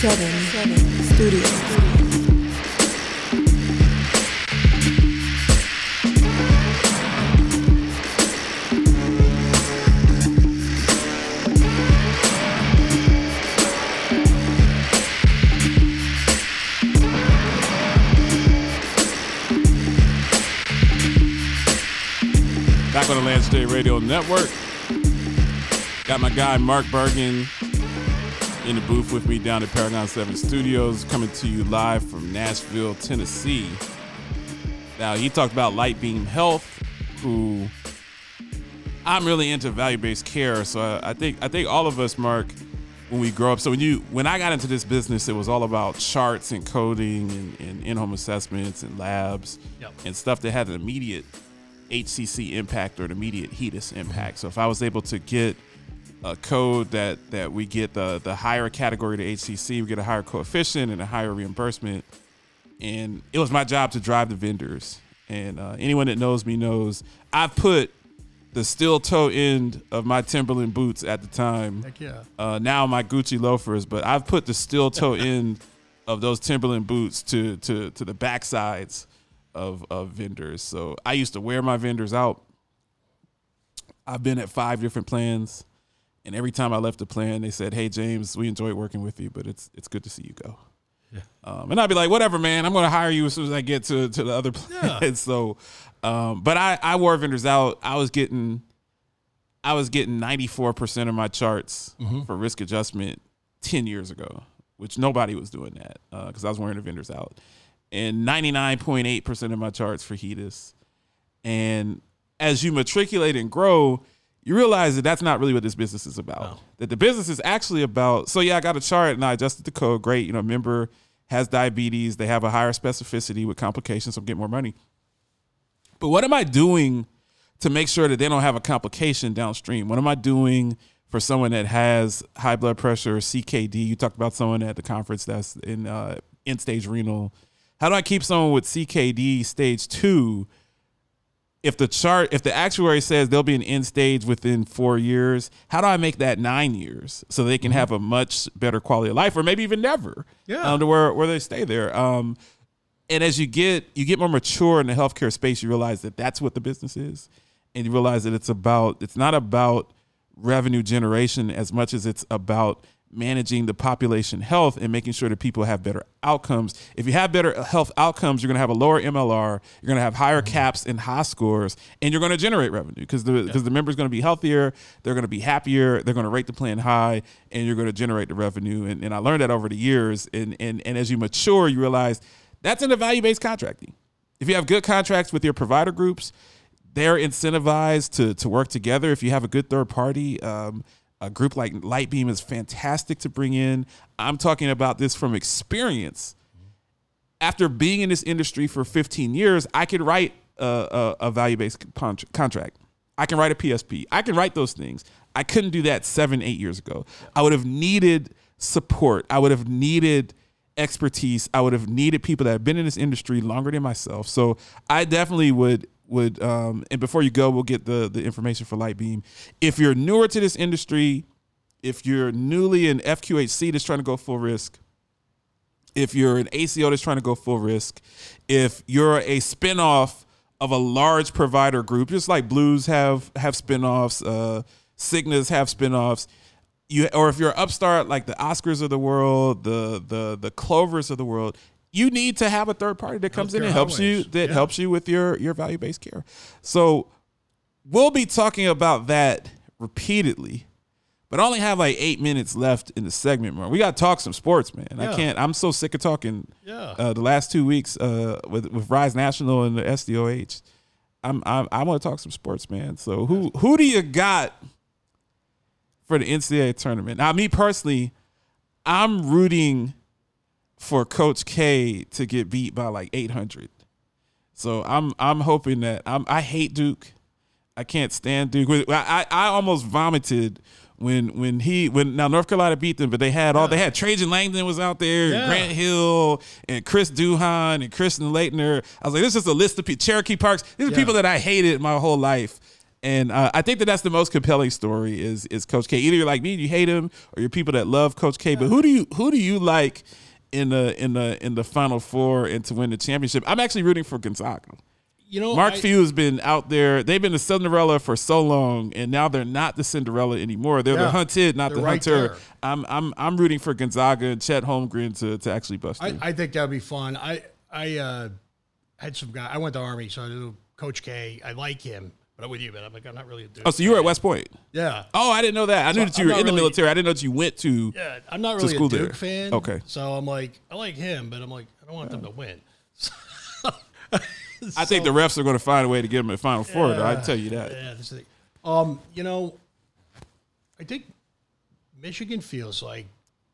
seven studios. Back on the Lance J Radio Network. Got my guy Mark Bergen in the booth with me down at Paragon 7 Studios, coming to you live from Nashville, Tennessee. Now, he talked about Lightbeam Health, who I'm really into value-based care. So I, I think I think all of us, Mark, when we grow up. So when you when I got into this business, it was all about charts and coding and, and in-home assessments and labs Yep. and stuff that had an immediate HCC impact or an immediate HEDIS impact. So if I was able to get a code that that we get the the higher category to HCC, we get a higher coefficient and a higher reimbursement. And it was my job to drive the vendors. And uh, anyone that knows me knows I've put the steel toe end of my Timberland boots at the time. Heck yeah. Uh, now my Gucci loafers, but I've put the steel toe end of those Timberland boots to to to the backsides of of vendors. So I used to wear my vendors out. I've been at five different plans, and every time I left the plan, they said, "Hey James, we enjoyed working with you, but it's it's good to see you go." Um, and I'd be like, "Whatever, man. I'm going to hire you as soon as I get to to the other plan." so, um, but I I wore vendors out. I was getting. I was getting 94% of my charts for risk adjustment 10 years ago, which nobody was doing that because I was wearing the vendors out. And 99.8% of my charts for HEDIS. And as you matriculate and grow, you realize that that's not really what this business is about. That the business is actually about, so yeah, I got a chart and I adjusted the code. Great. You know, member has diabetes, they have a higher specificity with complications, so I'm getting more money. But what am I doing to make sure that they don't have a complication downstream? What am I doing for someone that has high blood pressure, or CKD? You talked about someone at the conference that's in uh, end stage renal. How do I keep someone with CKD stage two? If the chart, if the actuary says they'll be an end stage within four years, how do I make that nine years so they can have a much better quality of life, or maybe even never, Yeah. um, to where where they stay there? Um, and as you get you get more mature in the healthcare space, you realize that that's what the business is, and you realize that it's about it's not about revenue generation as much as it's about managing the population health and making sure that people have better outcomes. If you have better health outcomes, you're going to have a lower MLR, you're going to have higher CAHPS and high scores, and you're going to generate revenue because the because the member's going to be healthier, they're going to be happier, they're going to rate the plan high, and you're going to generate the revenue. And, and I learned that over the years. And and and as you mature, you realize that's in the value based contracting. If you have good contracts with your provider groups, they're incentivized to to work together. If you have a good third party, um, a group like Lightbeam is fantastic to bring in. I'm talking about this from experience. After being in this industry for 15 years, I could write a, a, a value based contract. I can write a PSP. I can write those things. I couldn't do that seven, eight years ago. I would have needed support. I would have needed expertise. I would have needed people that have been in this industry longer than myself. So I definitely would would um and before you go, we'll get the the information for Lightbeam. If you're newer to this industry, if you're newly in FQHC that's trying to go full risk, if you're an ACO that's trying to go full risk, if you're a spinoff of a large provider group, just like Blues have have spinoffs, uh, Cignas have spinoffs, you or if you're an upstart like the Oscars of the world, the the the Clovers of the world, you need to have a third party that comes in and helps you that Yeah. helps you with your your value based care. So we'll be talking about that repeatedly. But I only have like eight minutes left in the segment, man. We got to talk some sports, man. I can't. I'm so sick of talking. Yeah. Uh, the last two weeks uh, with with Rise National and the SDOH, I'm, I'm I want to talk some sports, man. So who who do you got for the NCAA tournament? Now, me personally, I'm rooting for Coach K to get beat by like 800. So I'm I'm hoping that I'm I hate Duke. I can't stand Duke. I I, I almost vomited when when he when now North Carolina beat them, but they had all they had Trajan Langdon was out there, Yeah. Grant Hill, and Chris Duhon, and Christian Laettner. I was like, this is a list of people. Cherokee Parks. These are Yeah. people that I hated my whole life. And uh, I think that that's the most compelling story is is Coach K. Either you're like me, you hate him, or you're people that love Coach K. But who do you who do you like in the in the in the Final Four and to win the championship? I'm actually rooting for Gonzaga. You know, Mark I, Few has been out there. They've been the Cinderella for so long, and now they're not the Cinderella anymore. They're the hunted, not the right hunter. there. I'm I'm I'm rooting for Gonzaga and Chet Holmgren to, to actually bust I. I think that'd be fun. I I uh, had some guy. I went to Army, so I knew Coach K. I like him, but I'm with you, man. I'm like, I'm not really a dude. oh, so you were at West Point? yeah. Oh, I didn't know that. I knew So that you I'm were in the military. I didn't know that you went to. Yeah, I'm not really school a Duke there. fan. Okay. So I'm like, I like him, but I'm like, I don't want them to win. I think the refs are going to find a way to get them at Final Four. Though I tell you that. Yeah, this is, um, you know, I think Michigan feels like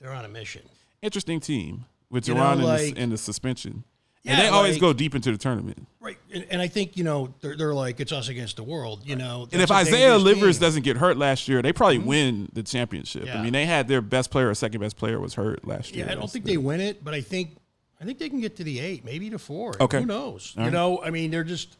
they're on a mission. Interesting team with You know, Jerron and, the, and the suspension. Yeah, and they always go deep into the tournament. Right, and, and I think you know they're, they're like it's us against the world. You know, And if Isaiah Livers doesn't get hurt last year, they probably win the championship. I mean, they had their best player or second best player was hurt last year. yeah, I don't think the- they win it, but I think I think they can get to the eight, maybe to four. Okay. who knows? All you know, I mean, they're just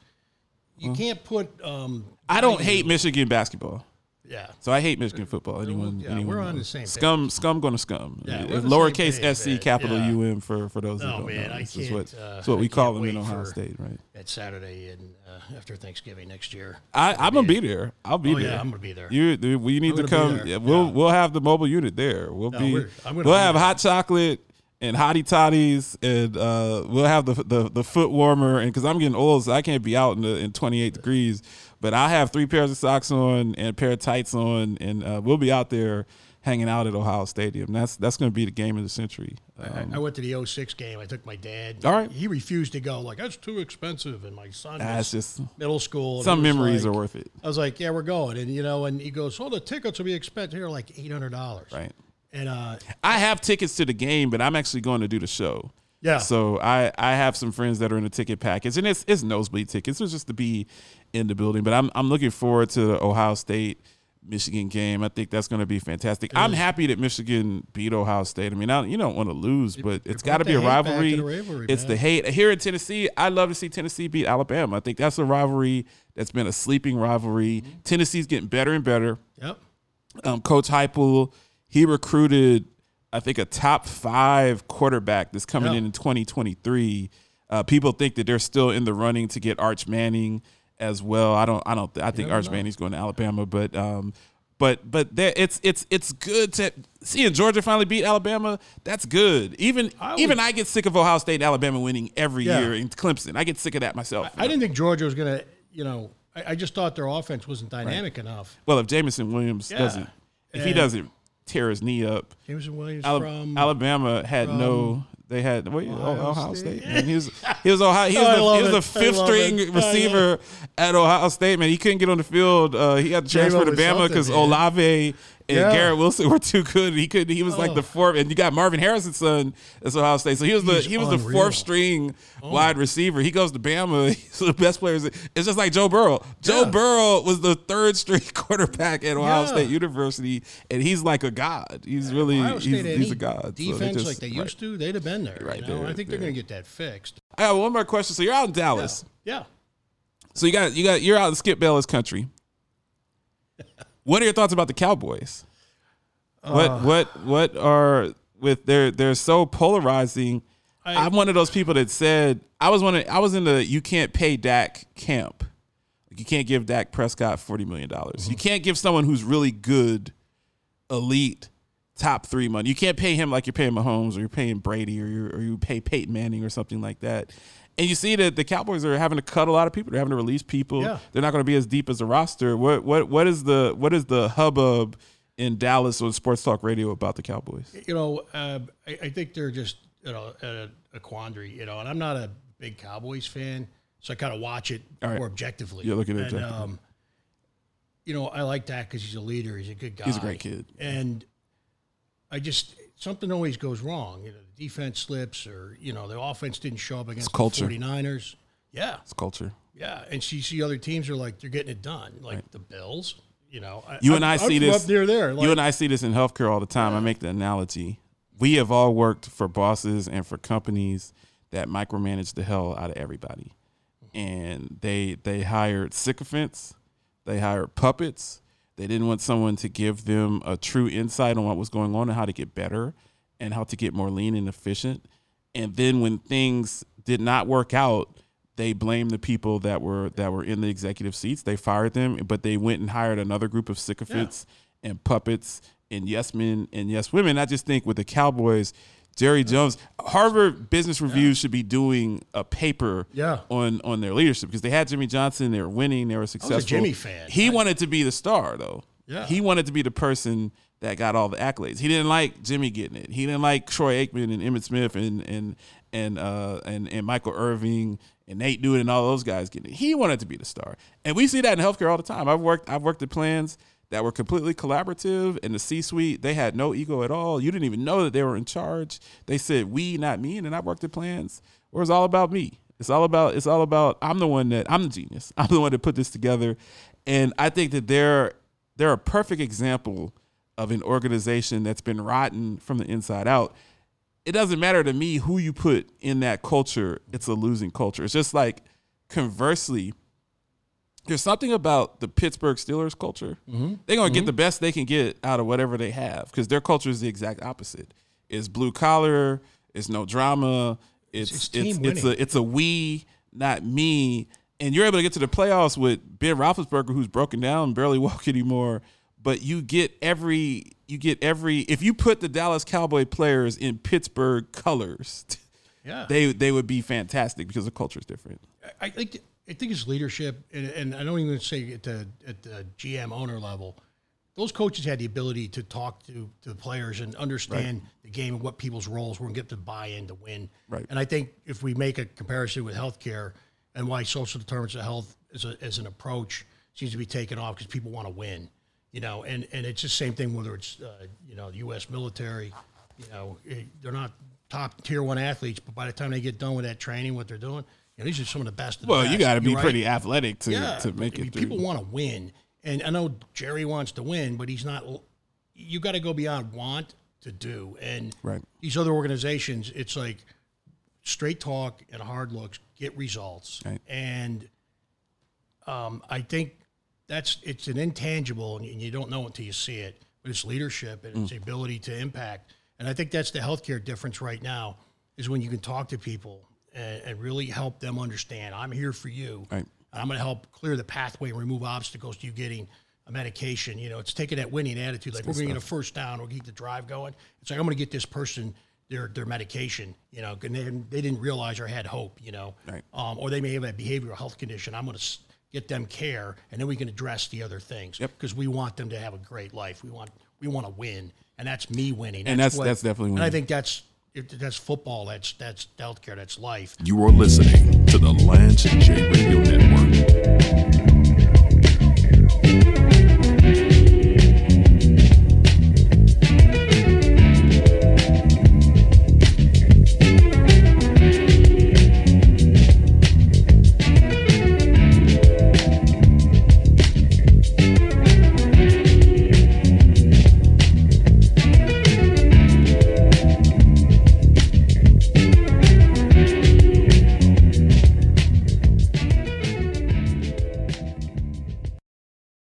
you can't put. um I don't hate Michigan basketball. Yeah, So I hate Michigan football. Anyone, yeah, anyone we're on the same Scum, scum, going to scum. Yeah, Uh, Lowercase page, SC, capital Yeah. UM for for those who Oh, don't man, know. I This is what uh, that's what we call them in Ohio State, right? that Saturday and uh, after Thanksgiving next year. I, I'm gonna be there. I'll be Oh, there. yeah, I'm gonna be there. You, we need I'm to come. Yeah, we'll we'll have the mobile unit there. We'll No, be. we're- I'm gonna We'll have hot chocolate and hottie toddies, and uh, we'll have the, the the foot warmer. And because I'm getting old, so I can't be out in the in 28 degrees. But I have three pairs of socks on and a pair of tights on, and uh, we'll be out there hanging out at Ohio Stadium. That's that's going to be the game of the century. Um, I went to the 06 game. I took my dad. All right. He refused to go. Like that's too expensive, and my son that's just middle school. some memories like- are worth it, I was like, yeah, we're going, and you know, and he goes, oh, the tickets will be expensive. Here, like eight hundred dollars. right? And uh, I have tickets to the game, but I'm actually going to do the show. Yeah. So I I have some friends that are in the ticket package, and it's it's nosebleed tickets. It's just to be in the building. But I'm I'm looking forward to the Ohio State Michigan game. I think that's going to be fantastic. I'm happy that Michigan beat Ohio State. I mean, I, you don't want to lose, but it's got to be a hate back to rivalry. rivalry, It's man. the hate here in Tennessee. I love to see Tennessee beat Alabama. I think that's a rivalry that's been a sleeping rivalry. Mm-hmm. Tennessee's getting better and better yep. um, Coach Heupel, he recruited, I think, a top five quarterback that's coming Yeah. in in 2023. Uh, people think that they're still in the running to get Arch Manning as well. I don't. I don't. I think Arch know. Manning's going to Alabama, but. Um, but but there, it's it's it's good to seeing Georgia finally beat Alabama. That's good. Even I would- even I get sick of Ohio State and Alabama winning every Yeah. year in Clemson. I get sick of that myself. I didn't think Georgia was gonna. You know, I, I just thought their offense wasn't dynamic enough. well, if Jameson Williams Yeah. doesn't, if he doesn't tear his knee up, Jameson Williams Ala- from Alabama had from no. They had wait, Ohio, Ohio State. State. man. He was he was Ohio. He was, I the, he was I fifth string it. Receiver at Ohio State. Man, he couldn't get on the field. Uh, he had to transfer to Bama because. Olave and Yeah. Garrett Wilson were too good. He could. He was like Oh. the fourth, and you got Marvin Harrison's son. That's Ohio State. So he was the he was the unreal. Oh. fourth string wide receiver. He goes to Bama. He's the best players. It's just like Joe Burrow. Joe Yeah. Burrow was the third string quarterback at Ohio Yeah. State University, and he's like a god. He's really he's, he's a god. So defense just- like they right. used to, they'd have been there. Right you know? there, I think they're going to get that fixed. I got one more question. So you're out in Dallas. Yeah. So you got you got you're out in Skip Bayless country. What are your thoughts about the Cowboys? what Uh. what what are with they're they're so polarizing. I, am one of those people that said I was one of, I was in the you can't pay Dak camp. Like you can't give Dak Prescott forty million dollars. Mm-hmm. You can't give someone who's really good, elite, top three money. You can't pay him like you're paying Mahomes or you're paying Brady or you or you pay Peyton Manning or something like that. And you see that the Cowboys are having to cut a lot of people. They're having to release people. Yeah. They're not going to be as deep as the roster. What what what is the what is the hubbub in Dallas on Sports Talk Radio about the Cowboys? You know, uh, I, I think they're just you know a, a quandary. You know, and I'm not a big Cowboys fan, so I kind of watch it All right. more objectively. You're looking at it and, um, you know, I like that because he's a leader. He's a good guy. He's a great kid. And I just something always goes wrong. You know, the defense slips, or you know, the offense didn't show up against the 49ers. Yeah, It's culture. yeah, and you see other teams are like they're getting it done, like the Bills. You know, You and I I'm see this. up near there. Like, you and I see this in healthcare all the time. I make the analogy. We have all worked for bosses and for companies that micromanage the hell out of everybody, and they they hired sycophants They hired puppets. They didn't want someone to give them a true insight on what was going on and how to get better and how to get more lean and efficient. And then when things did not work out, they blamed the people that were that were in the executive seats. They fired them, but they went and hired another group of sycophants and puppets and yes men and yes women. I just think with the Cowboys, Jerry Jones, Harvard Business Review should be doing a paper Yeah. on on their leadership because they had Jimmy Johnson, they were winning, they were successful. Jimmy fan. He I- wanted to be the star though. Yeah. He wanted to be the person that got all the accolades. He didn't like Jimmy getting it. He didn't like Troy Aikman and Emmitt Smith and and and uh and, and Michael Irvin and Nate Newton and all those guys getting it. He wanted to be the star. And we see that in healthcare all the time. I've worked I've worked at plans that were completely collaborative and the C-suite, they had no ego at all. You didn't even know that they were in charge. They said we, not me. And then I worked at plans where it's all about me. It's all about it's all about I'm the one that I'm the genius. I'm the one that put this together. And I think that they're they're a perfect example of an organization that's been rotten from the inside out. It doesn't matter to me who you put in that culture, it's a losing culture. It's just like conversely, there's something about the Pittsburgh Steelers culture. Mm-hmm. They're gonna get mm-hmm. the best they can get out of whatever they have because their culture is the exact opposite. It's blue collar. It's no drama. It's it's it's it's, a it's a we, not me. And you're able to get to the playoffs with Ben Roethlisberger, who's broken down, barely walk anymore. But you get every you get every if you put the Dallas Cowboy players in Pittsburgh colors, Yeah. they they would be fantastic because the culture is different. I think I think it's leadership, and, and I don't even say at the at the GM owner level. Those coaches had the ability to talk to, to the players and understand the game and what people's roles were and get them buy in to win. Right. And I think if we make a comparison with healthcare and why social determinants of health as, a, as an approach seems to be taken off because people want to win, you know, and, and it's the same thing whether it's, uh, you know, the U.S. military, you know, eh, they're not top tier one athletes, but by the time they get done with that training, what they're doing, you know, these are some of the best. Of the Well, you got to be right. pretty athletic to Yeah, to make I mean, it through. People want to win, and I know Jerry wants to win, but he's not. You got to go beyond want to do, and Right. these other organizations, it's like straight talk and hard looks, get results, Right. and um, I think that's it's an intangible, and you don't know until you see it. But it's leadership and it's Mm. the ability to impact, and I think that's the healthcare difference right now is when you can talk to people and, and really help them understand. I'm here for you. Right. And I'm going to help clear the pathway and remove obstacles to you getting a medication. You know, it's taking that winning attitude. Like we're going to get a first down, we'll keep the drive going. It's like I'm going to get this person their their medication. You know, and they, they didn't realize or had hope. You know, Right. um, or they may have a behavioral health condition. I'm going to get them care, and then we can address the other things. Yep. Because we want them to have a great life. We want we want to win, and that's me winning. And that's- that's definitely Winning. And I think that's it, that's football. That's that's healthcare. That's life. You are listening to the Lance and Jay Radio Network.